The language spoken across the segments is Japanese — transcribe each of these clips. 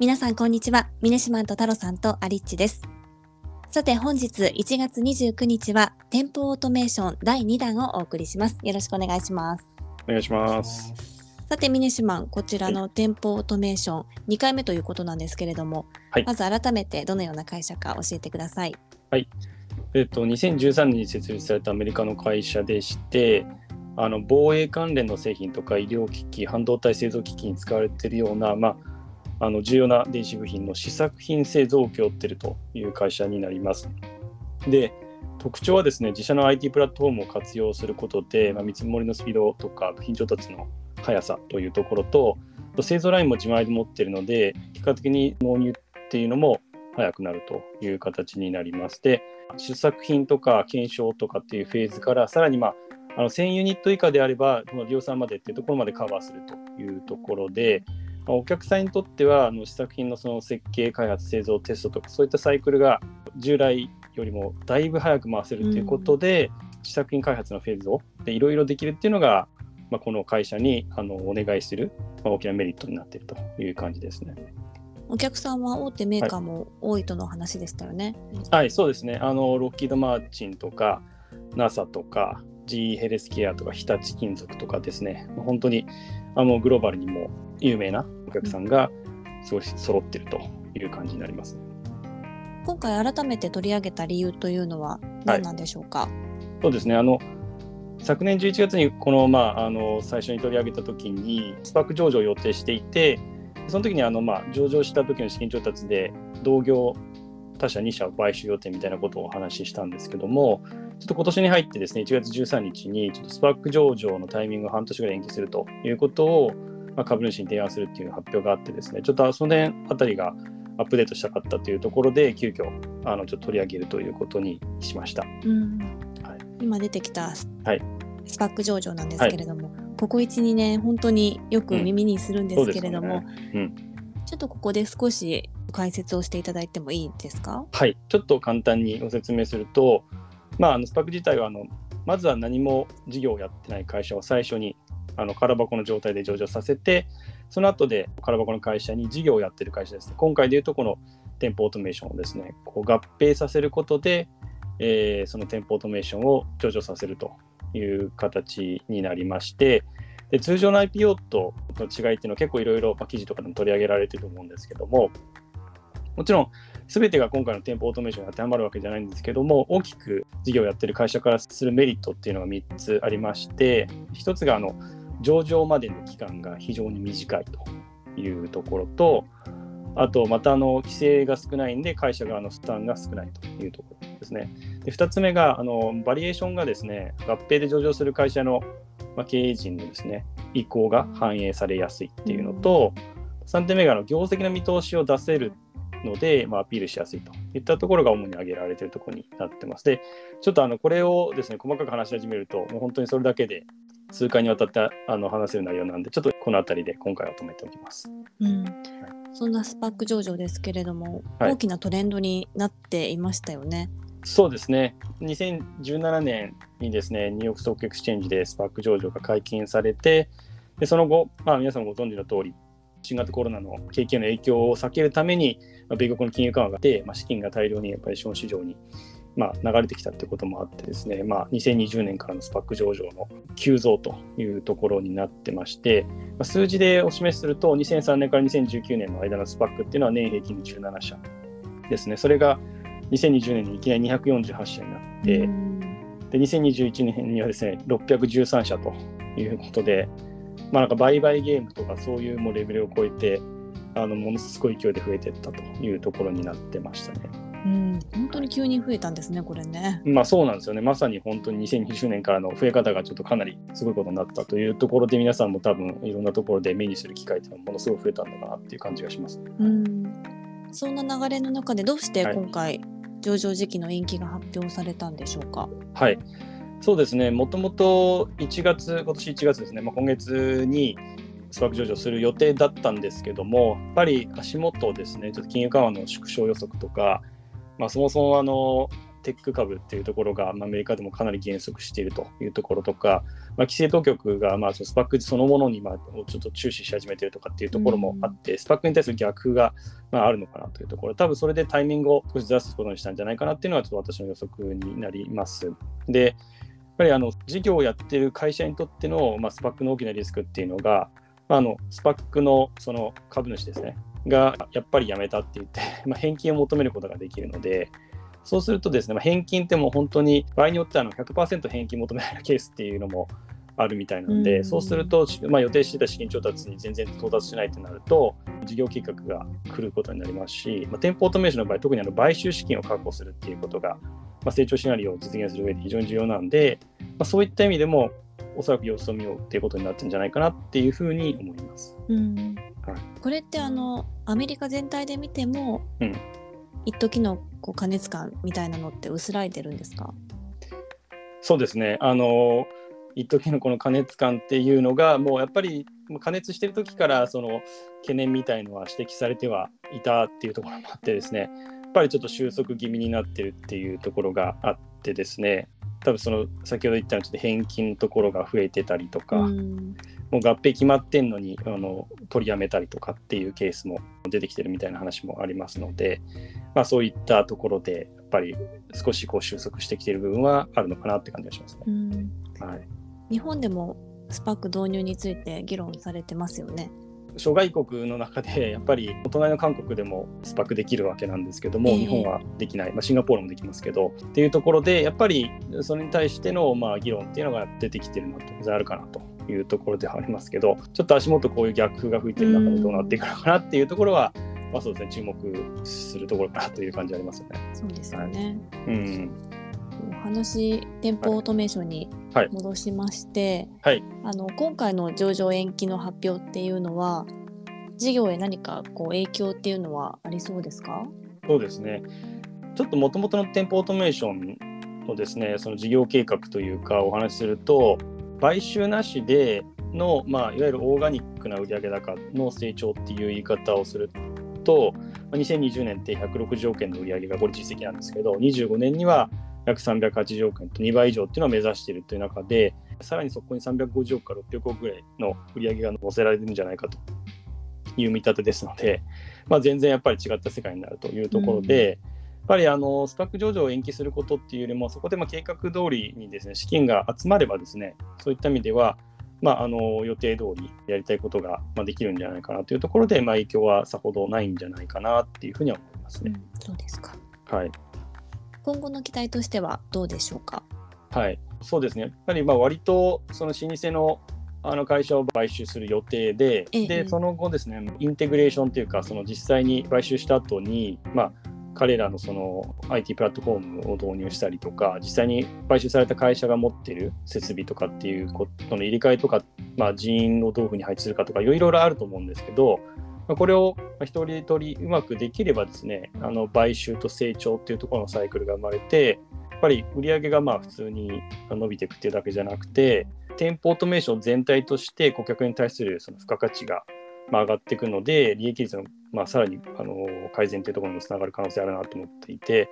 皆さんこんにちは。ミネシマンと太郎さんとアリッチです。さて本日1月29日は店舗オートメーション第2弾をお送りします。よろしくお願いします。お願いします。さてミネシマン、こちらの店舗オートメーション2回目ということなんですけれども、はいまず改めてどのような会社か教えてください。えっと、2013年に設立されたアメリカの会社でして、あの防衛関連の製品とか医療機器、半導体製造機器に使われているような、まあ、あの重要な電子部品の試作品製造を請負っているという会社になります。で、特徴はですね、自社の IT プラットフォームを活用することで、まあ、見積もりのスピードとか部品調達の速さというところと、製造ラインも自前で持っているので、結果的に納入っていうのも早くなるという形になります。で、試作品とか検証とかっていうフェーズから、さらに、まあ、あの1000ユニット以下であれば、この量産までっていうところまでカバーするというところで、お客さんにとっては、あの試作品のその設計、開発、製造、テストとか、そういったサイクルが従来よりもだいぶ早く回せるということで、試作品開発のフェーズをでいろいろできるっていうのが、まあ、この会社にあのお願いする、まあ、大きなメリットになっているという感じですね。お客さんは大手メーカーも多いとの話でしたよね。はい、そうですね。あの、ロッキード・マーチンとか、NASA とか、GE ヘルスケアとか、日立金属とかですね、本当にあのグローバルにも有名なお客さんがすごい揃ってるという感じになります。今回改めて取り上げた理由というのは何なんでしょうか、そうですね。あの昨年11月にこの,、まあ、あの最初に取り上げた時にスパーク上場を予定していてその時にあの、まあ、上場した時の資金調達で同業他社2社を買収予定みたいなことをお話ししたんですけどもちょっと今年に入ってですね1月13日にちょっとスパーク上場のタイミングを半年ぐらい延期するということを、まあ、株主に提案するっていう発表があってですねちょっとその辺あたりがアップデートしたかったというところで急遽あのちょっと取り上げるということにしました。うん。はい。今出てきたス,、はい。スパック上場なんですけれども、ここ12年本当によく耳にするんですけれども、そうですよね。うん。ちょっとここで少し解説をしていただいてもいいですか？はい、ちょっと簡単にご説明すると、まあ、あのスパーク自体はあのまずは何も事業をやってない会社を最初にあの空箱の状態で上場させて、その後で空箱の会社に事業をやってる会社ですね。今回でいうと、この店舗オートメーションをですね、こう合併させることで、えーその店舗オートメーションを上場させるという形になりまして、で通常の IPO との違いっていうのは結構いろいろ記事とかでも取り上げられてると思うんですけども、もちろん全てが今回の店舗オートメーションに当てはまるわけじゃないんですけども、大きく事業をやってる会社からするメリットっていうのが3つありまして、1つがあの上場までの期間が非常に短いというところと、あとまたあの規制が少ないんで、会社側の負担が少ないというところですね。で2つ目があのバリエーションがですね、合併で上場する会社の、ま、経営陣のですね、意向が反映されやすいっていうのと、3点目があの業績の見通しを出せるので、ま、アピールしやすいといったところが主に挙げられているところになってます。で、ちょっとあのこれをですね、細かく話し始めると、もう本当にそれだけで数回にわたってあの話せる内容なんで、ちょっとこの辺りで今回は止めておきます。うん、そんな SPAC 上場ですけれども、はい大きなトレンドになっていましたよね。そうですね、2017年にですね、 New York Stock Exchange で SPAC 上場が解禁されて、でその後、まあ、皆さんご存知の通り、新型コロナの景気への影響を避けるために、まあ、米国の金融緩和があって、まあ、資金が大量にやっぱり資本市場に、まあ、流れてきたということもあってですね、まあ、2020年からのスパック上場の急増というところになってまして、まあ、数字でお示しすると、2003年から2019年の間のスパックっていうのは年平均17社ですね。それが2020年にいきなり248社になって、うんで2021年にはですね613社ということで、まあ、なんか売買ゲームとかそういうもうレベルを超えてあのものすごい勢いで増えていったというところになってましたね。うん、本当に急に増えたんですね、これね。まあそうなんですよね。まさに本当に2020年からの増え方がちょっとかなりすごいことになったというところで皆さんも多分いろんなところで目にする機会っていうのはものすごい増えたんだなっていう感じがします。うん、そんな流れの中でどうしてはい今回、上場時期の延期が発表されたんでしょうか？はい。そうですね。もともと1月、今年1月ですね。まあ、今月にスパーク上場する予定だったんですけども、やっぱり足元ですね、ちょっと金融緩和の縮小予測とか、まあ、そもそもあのテック株っていうところが、まあ、アメリカでもかなり減速しているというところとか、まあ、規制当局が、まあ、そのスパックそのものに、まあ、ちょっと注視し始めているとかっていうところもあって、うん、スパックに対する逆風が、まあ、あるのかなというところ、多分それでタイミングを少しずらすことにしたんじゃないかなっていうのは、ちょっと私の予測になります。で、やっぱりあの事業をやってる会社にとっての、まあ、スパックの大きなリスクっていうのが、まあ、あのスパックのその株主ですね、がやっぱり辞めたって言って、まあ、返金を求めることができるので、そうするとですね、まあ、返金ってもう本当に場合によっては100%返金求められるケースっていうのもあるみたいなので、うん、そうすると、まあ、予定してた資金調達に全然到達しないとなると、事業計画が来ることになりますし、まあ、店舗オートメーションの場合、特にあの買収資金を確保するっていうことが、まあ、成長シナリオを実現する上で非常に重要なんで、まあ、そういった意味でも、おそらく様子を見ようっていうことになってるんじゃないかなっていうふうに思います。うんはい、これってあのアメリカ全体で見ても、うん、一時のこう過熱感みたいなのって薄らいでるんですか？そうですね。あの一時のこの過熱感っていうのがもうやっぱり加熱してる時からその懸念みたいのは指摘されてはいたっていうところもあってですね。やっぱりちょっと収束気味になってるっていうところがあってですね。多分その先ほど言ったようにちょっと返金のところが増えてたりとか、うん、もう合併決まってんのにあの取りやめたりとかっていうケースも出てきてるみたいな話もありますので、まあ、そういったところでやっぱり少しこう収束してきている部分はあるのかなって感じがしますね。うん、はい、日本でもスパック導入について議論されてますよね。諸外国の中でやっぱりお隣の韓国でもスパックできるわけなんですけども、えー、日本はできない、まあ、シンガポールもできますけど。っていうところでやっぱりそれに対してのまあ議論っていうのが出てきてるのは当然あるかなというところではありますけどちょっと足元こういう逆風が吹いてる中でどうなっていくのかなっていうところは、まあそうですね注目するところかなという感じありますよね。そうですよね、はい、うん話店舗オートメーションに戻しまして、はい、あの今回の上場延期の発表っていうのは事業へ何かこう影響っていうのはありそうですか？そうですね。ちょっともともとの店舗オートメーションのですねその事業計画というかお話しすると買収なしでの、まあ、いわゆるオーガニックな売上高の成長っていう言い方をすると2020年って160億円の売上がこれ実績なんですけど25年には約380億円と2倍以上っていうのを目指しているという中で、さらにそこに350億から600億ぐらいの売り上げが載せられるんじゃないかという見立てですので、まあ、全然やっぱり違った世界になるというところで、うん、やっぱりあのスパック上場を延期することっていうよりも、そこでま計画通りにですね資金が集まればですね、そういった意味では、まあ、あの予定通りやりたいことができるんじゃないかなというところで、まあ、影響はさほどないんじゃないかなっていうふうには思いますね。うん、そうですか。はい。今後の期待としてはどうでしょうか？はい、そうですね。やっぱりまあ割とその老舗のあの会社を買収する予定で、ええ、でその後ですね、インテグレーションというか、その実際に買収した後に、まあ、彼らのその IT プラットフォームを導入したりとか、実際に買収された会社が持ってる設備とかっていうことの入れ替えとか、まあ、人員をどういうふうに配置するかとか、いろいろあると思うんですけど、これを一人取りうまくできればですね、あの買収と成長っていうところのサイクルが生まれて、やっぱり売上がまあ普通に伸びていくっていうだけじゃなくて、店舗オートメーション全体として顧客に対するその付加価値が上がっていくので、利益率のまあさらにあの改善というところにつながる可能性あるなと思っていて、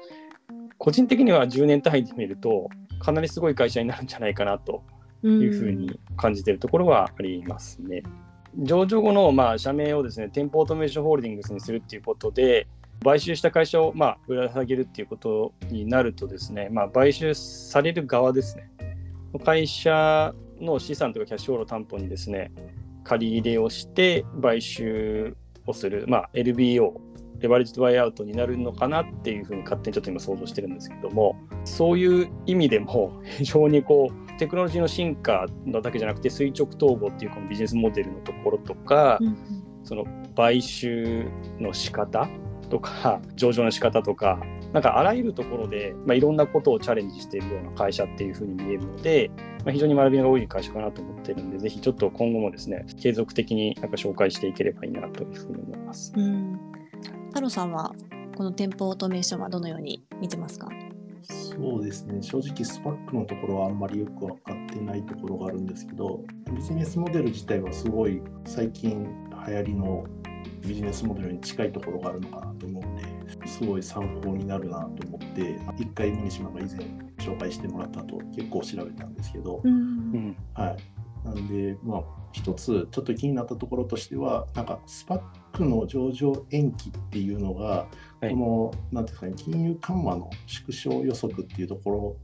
個人的には10年単位で見ると、かなりすごい会社になるんじゃないかなというふうに感じているところはありますね。上場後のまあ社名をですね、店舗オートメーションホールディングスにするっていうことで、買収した会社をまあ売ら下げるっていうことになるとですね、まあ、買収される側ですね、会社の資産とかキャッシュフォロー担保にですね、借り入れをして買収をする、まあ、LBO、レバレッジドバイアウトになるのかなっていうふうに勝手にちょっと今想像してるんですけども、そういう意味でも非常にこう、テクノロジーの進化のだけじゃなくて垂直統合っていうこのビジネスモデルのところとか、うん、その買収の仕方とか 上場の仕方とかなんかあらゆるところで、まあ、いろんなことをチャレンジしているような会社っていうふうに見えるので、まあ、非常に学びが多い会社かなと思っているので、ぜひちょっと今後もですね、継続的になんか紹介していければいいなというふうに思います。うん。太郎さんは、この店舗オートメーションはどのように見てますか？そうですね、正直、スパックのところはあんまりよく分かってないところがあるんですけど、ビジネスモデル自体はすごい最近流行りのビジネスモデルに近いところがあるのかなと思うので、すごい参考になるなと思って一回森島が以前紹介してもらったと結構調べたんですけど、うん、はい。なんでまあ一つちょっと気になったところとしてはなんかスパックの上場延期っていうのが、はい、この何ていうんですかね金融緩和の縮小予測っていうところ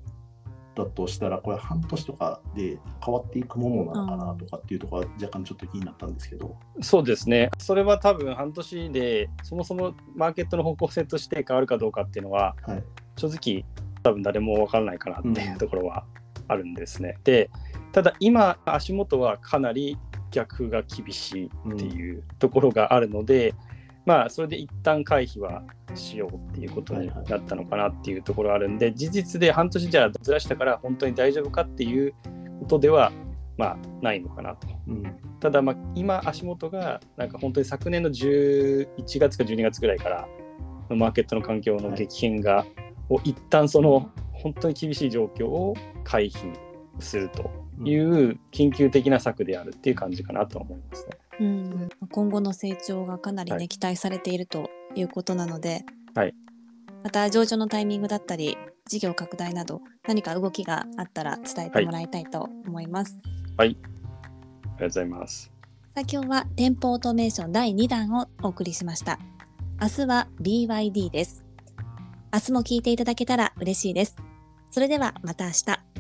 だとしたらこれ半年とかで変わっていくものなのかなとかっていうところは若干ちょっと気になったんですけど。そうですね。それは多分半年でそもそもマーケットの方向性として変わるかどうかっていうのは、はい、正直多分誰も分からないかなっていうところはあるんですね。うん、でただ今足元はかなり逆が厳しいっていうところがあるので、うん、まあそれで一旦回避はしようっていうことになったのかなっていうところあるんで、事実で半年じゃずらしたから本当に大丈夫かっていうことではまあないのかなと。うん、ただまあ今足元がなんか本当に昨年の11月か12月ぐらいからのマーケットの環境の激変が、を一旦その本当に厳しい状況を回避するという緊急的な策であるっていう感じかなと思いますね。うん、今後の成長がかなりね、はい、期待されているということなので、はい、また上場のタイミングだったり事業拡大など何か動きがあったら伝えてもらいたいと思います。はい、はい、ありがとうございます。さあ今日は店舗オートメーション第2弾をお送りしました。明日は BYD です。明日も聞いていただけたら嬉しいです。それではまた明日。